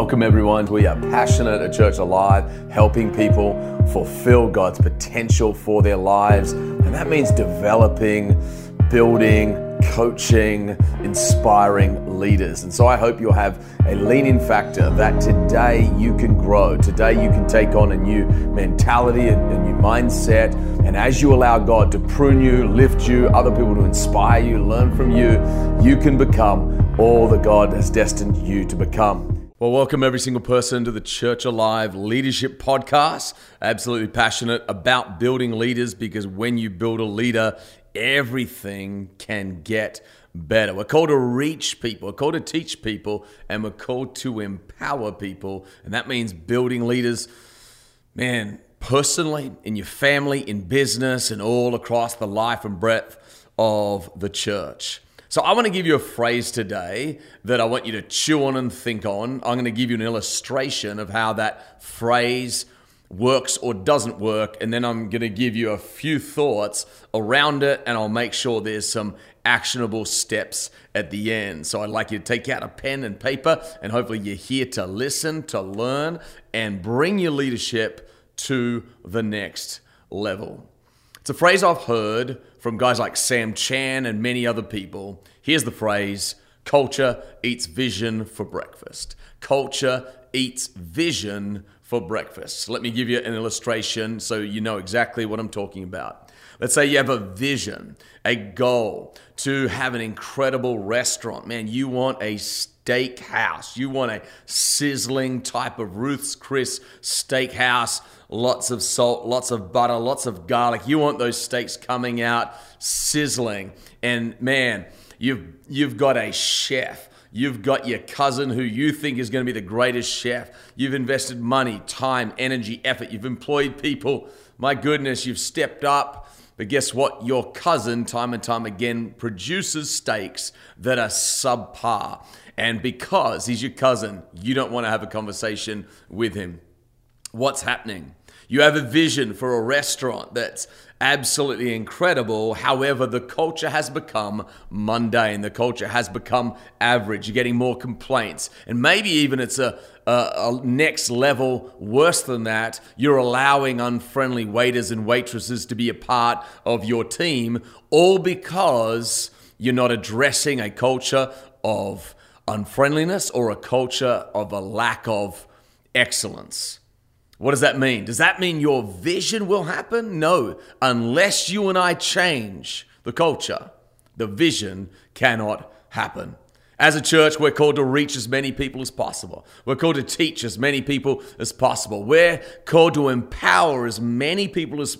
Welcome, everyone. We are passionate at Church Alive, helping people fulfill God's potential for their lives. And that means developing, building, coaching, inspiring leaders. And so I hope you'll have a lean in factor that today you can grow. Today you can take on a new mentality, and a, new mindset. And as you allow God to prune you, lift you, other people to inspire you, learn from you, you can become all that God has destined you to become. Well, welcome every single person to the Church Alive Leadership Podcast. Absolutely passionate about building leaders because when you build a leader, everything can get better. We're called to reach people, we're called to teach people, and we're called to empower people. And that means building leaders, man, personally, in your family, in business, and all across the life and breadth of the church. So I want to give you a phrase today that I want you to chew on and think on. I'm going to give you an illustration of how that phrase works or doesn't work, and then I'm going to give you a few thoughts around it, and I'll make sure there's some actionable steps at the end. So I'd like you to take out a pen and paper, and hopefully you're here to listen, to learn, and bring your leadership to the next level. It's a phrase I've heard from guys like Sam Chand and many other people. Here's the phrase culture eats vision for breakfast. Culture eats vision for breakfast. Let me give you an illustration so you know exactly what I'm talking about. Let's say you have a vision, a goal to have an incredible restaurant. Man, you want a steakhouse. You want a sizzling type of Ruth's Chris steakhouse lots of salt, lots of butter, lots of garlic. You want those steaks coming out sizzling. And man, you've you've got a chef. You've got your cousin who you think is going to be the greatest chef. You've invested money, time, energy, effort. You've employed people. My goodness, you've stepped up. But guess what? Your cousin, time and time again, produces steaks that are subpar. And because he's your cousin, you don't want to have a conversation with him. What's happening? You have a vision for a restaurant that's absolutely incredible. However, the culture has become mundane. The culture has become average. You're getting more complaints. And maybe even it's a, a, a, next level worse than that. You're allowing unfriendly waiters and waitresses to be a part of your team, all because you're not addressing a culture of unfriendliness or a culture of a lack of excellence. What does that mean? Does that mean your vision will happen? No, unless you and I change the culture, the vision cannot happen. As a church, we're called to reach as many people as possible. We're called to teach as many people as possible. We're called to empower as many people as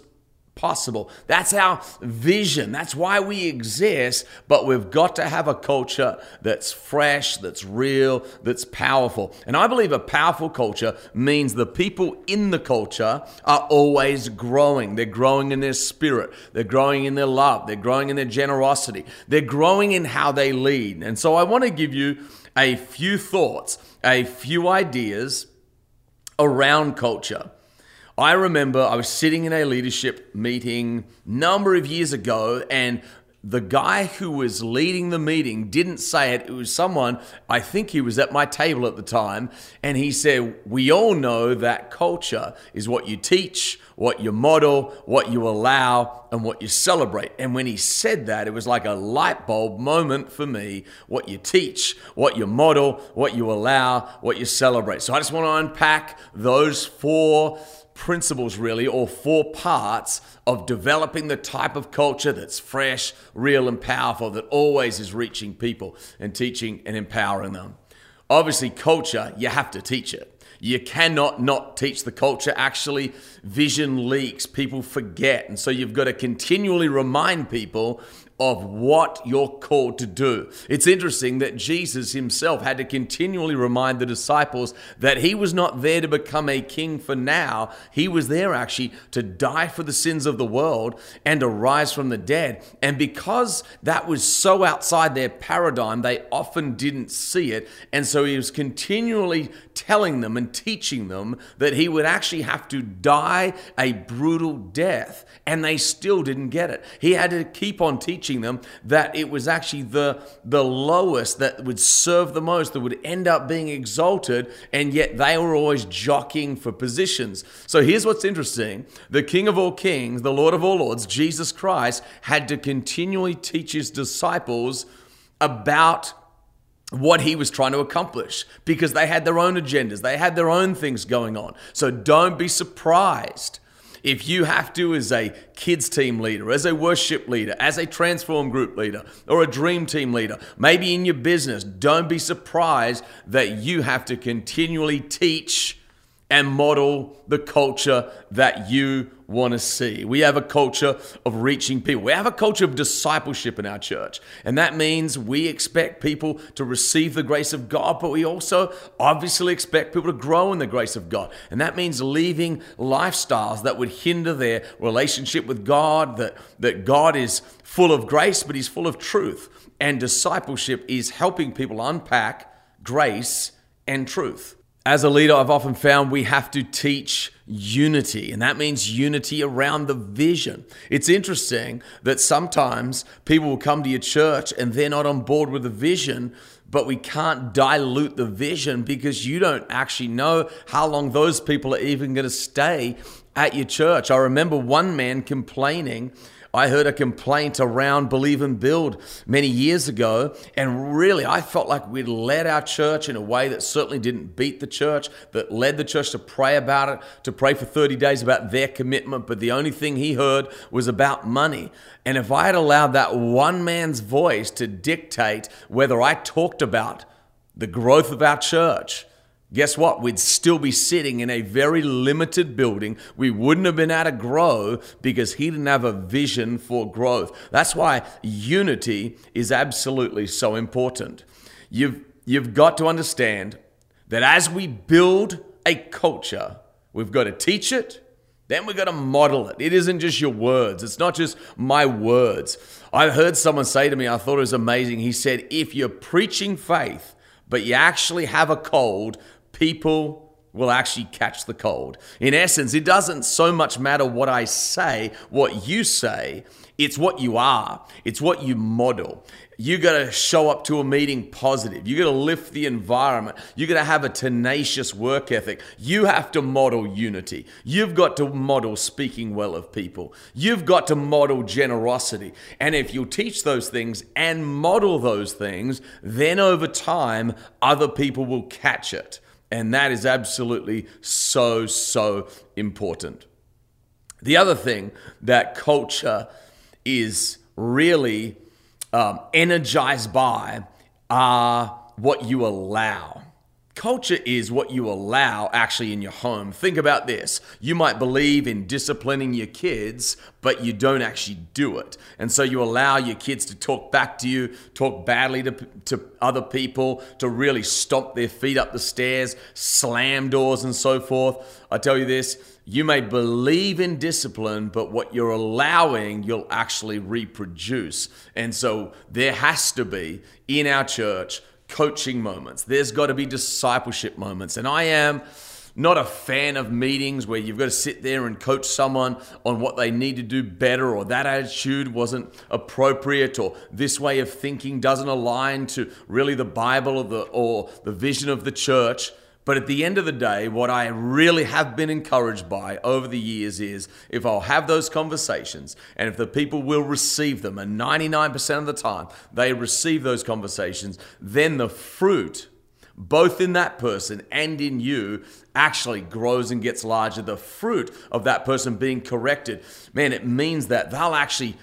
possible. That's our vision. That's why we exist. But we've got to have a culture that's fresh, that's real, that's powerful. And I believe a powerful culture means the people in the culture are always growing. They're growing in their spirit, they're growing in their love, they're growing in their generosity, they're growing in how they lead. And so I want to give you a few thoughts, a few ideas around culture I remember I was sitting in a leadership meeting number of years ago and the guy who was leading the meeting didn't say it. It was someone, I think he was at my table at the time, and he said, We all know that culture is what you teach, what you model, what you allow, and what you celebrate. And when he said that, it was like a light bulb moment for me what you teach, what you model, what you allow, what you celebrate. So I just want to unpack those four principles, really, or four parts of developing the type of culture that's fresh, real, and powerful, that always is reaching people and teaching and empowering them. Obviously, culture, you have to teach it. You cannot not teach the culture. Actually, vision leaks, people forget. And so you've got to continually remind people of what you're called to do. It's interesting that Jesus himself had to continually remind the disciples that he was not there to become a king for now. He was there actually to die for the sins of the world and to rise from the dead. And because that was so outside their paradigm, they often didn't see it. And so he was continually telling them and teaching them that he would actually have to die a brutal death. And they still didn't get it. He had to keep on teaching teaching them that it was actually the, the lowest that would serve the most, that would end up being exalted, and yet they were always jockeying for positions. So here's what's interesting the King of all kings, the Lord of all lords, Jesus Christ, had to continually teach his disciples about what he was trying to accomplish because they had their own agendas, they had their own things going on. So don't be surprised if you have to, as a kids team leader, as a worship leader, as a transform group leader, or a dream team leader, maybe in your business, don't be surprised that you have to continually teach and model the culture that you want to see. We have a culture of reaching people. We have a culture of discipleship in our church. And that means we expect people to receive the grace of God, but we also obviously expect people to grow in the grace of God. And that means leaving lifestyles that would hinder their relationship with God, that, that God is full of grace, but He's full of truth. And discipleship is helping people unpack grace and truth. As a leader, I've often found we have to teach unity, and that means unity around the vision. It's interesting that sometimes people will come to your church and they're not on board with the vision, but we can't dilute the vision because you don't actually know how long those people are even going to stay at your church. I remember one man complaining I heard a complaint around Believe and Build many years ago, and really I felt like we'd led our church in a way that certainly didn't beat the church, that led the church to pray about it, to pray for 30 days about their commitment, but the only thing he heard was about money. And if I had allowed that one man's voice to dictate whether I talked about the growth of our church, guess what? We'd still be sitting in a very limited building. We wouldn't have been able to grow because he didn't have a vision for growth. That's why unity is absolutely so important. You've, you've got to understand that as we build a culture, we've got to teach it, then we've got to model it. It isn't just your words, it's not just my words. I heard someone say to me, I thought it was amazing. He said, If you're preaching faith, but you actually have a cold, people will actually catch the cold. In essence, it doesn't so much matter what I say, what you say, it's what you are, it's what you model. You got to show up to a meeting positive. You got to lift the environment. You got to have a tenacious work ethic. You have to model unity. You've got to model speaking well of people. You've got to model generosity. And if you teach those things and model those things, then over time, other people will catch it. And that is absolutely so, so important. The other thing that culture is really um, energized by are what you allow. Culture is what you allow actually in your home. Think about this. You might believe in disciplining your kids, but you don't actually do it. And so you allow your kids to talk back to you, talk badly to, to other people, to really stomp their feet up the stairs, slam doors, and so forth. I tell you this you may believe in discipline, but what you're allowing, you'll actually reproduce. And so there has to be in our church coaching moments. There's got to be discipleship moments. And I am not a fan of meetings where you've got to sit there and coach someone on what they need to do better or that attitude wasn't appropriate or this way of thinking doesn't align to really the Bible or the, or the vision of the church. But at the end of the day, what I really have been encouraged by over the years is if I'll have those conversations and if the people will receive them, and 99% of the time they receive those conversations, then the fruit, both in that person and in you, actually grows and gets larger. The fruit of that person being corrected, man, it means that they'll actually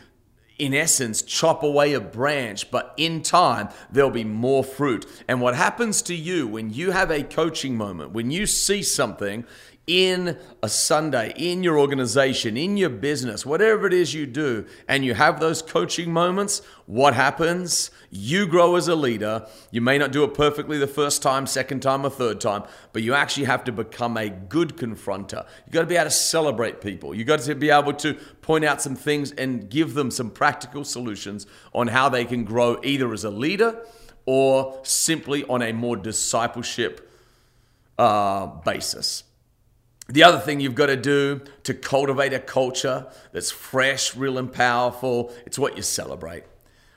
in essence, chop away a branch, but in time, there'll be more fruit. And what happens to you when you have a coaching moment, when you see something in a Sunday, in your organization, in your business, whatever it is you do, and you have those coaching moments, what happens? You grow as a leader. You may not do it perfectly the first time, second time, or third time, but you actually have to become a good confronter. You got to be able to celebrate people. You got to be able to point out some things and give them some practical solutions on how they can grow either as a leader or simply on a more discipleship uh, basis. The other thing you've got to do to cultivate a culture that's fresh, real, and powerful, it's what you celebrate.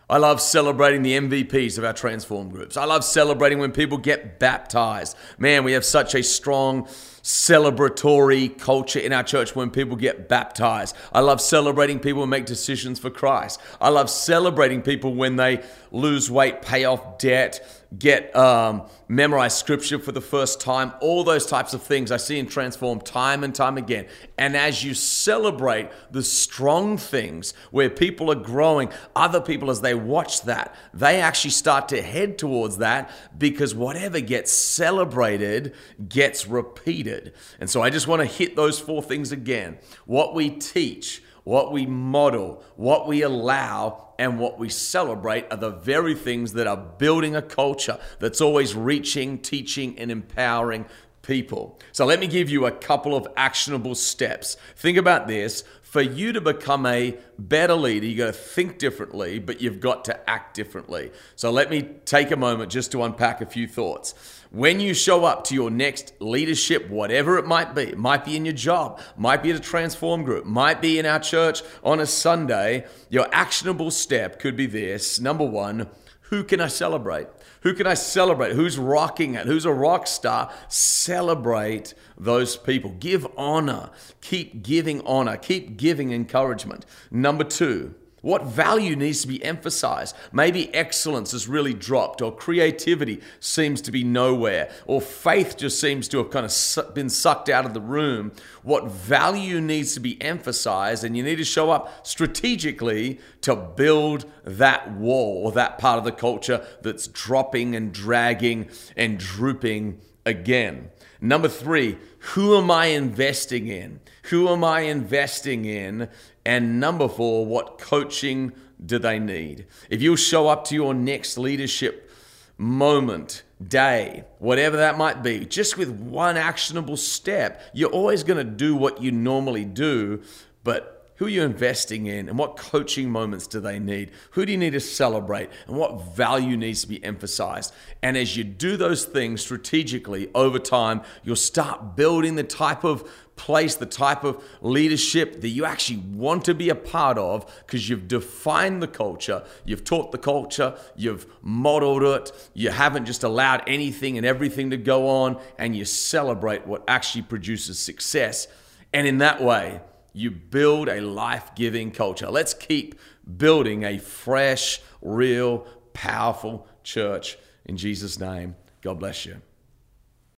I love celebrating the MVPs of our transform groups. I love celebrating when people get baptized. Man, we have such a strong celebratory culture in our church when people get baptized. I love celebrating people who make decisions for Christ. I love celebrating people when they lose weight, pay off debt, get um, memorize scripture for the first time. All those types of things I see in Transform time and time again. And as you celebrate the strong things where people are growing, other people, as they watch that, they actually start to head towards that because whatever gets celebrated gets repeated. And so I just want to hit those four things again. What we teach, what we model, what we allow, and what we celebrate are the very things that are building a culture that's always reaching, teaching, and empowering people. So let me give you a couple of actionable steps. Think about this. For you to become a better leader, you got to think differently, but you've got to act differently. So let me take a moment just to unpack a few thoughts. When you show up to your next leadership, whatever it might be, it might be in your job, might be at a transform group, might be in our church on a Sunday, your actionable step could be this. Number one, who can I celebrate? Who can I celebrate? Who's rocking it? Who's a rock star? Celebrate those people. Give honor. Keep giving honor. Keep giving encouragement. Number two, what value needs to be emphasized? Maybe excellence has really dropped, or creativity seems to be nowhere, or faith just seems to have kind of been sucked out of the room. What value needs to be emphasized, and you need to show up strategically to build that wall or that part of the culture that's dropping and dragging and drooping again. Number three, who am I investing in? Who am I investing in? And number four, what coaching do they need? If you'll show up to your next leadership moment, day, whatever that might be, just with one actionable step, you're always going to do what you normally do, but who are you investing in and what coaching moments do they need? Who do you need to celebrate and what value needs to be emphasized? And as you do those things strategically over time, you'll start building the type of place, the type of leadership that you actually want to be a part of because you've defined the culture, you've taught the culture, you've modeled it, you haven't just allowed anything and everything to go on, and you celebrate what actually produces success. And in that way, you build a life giving culture. Let's keep building a fresh, real, powerful church. In Jesus' name, God bless you.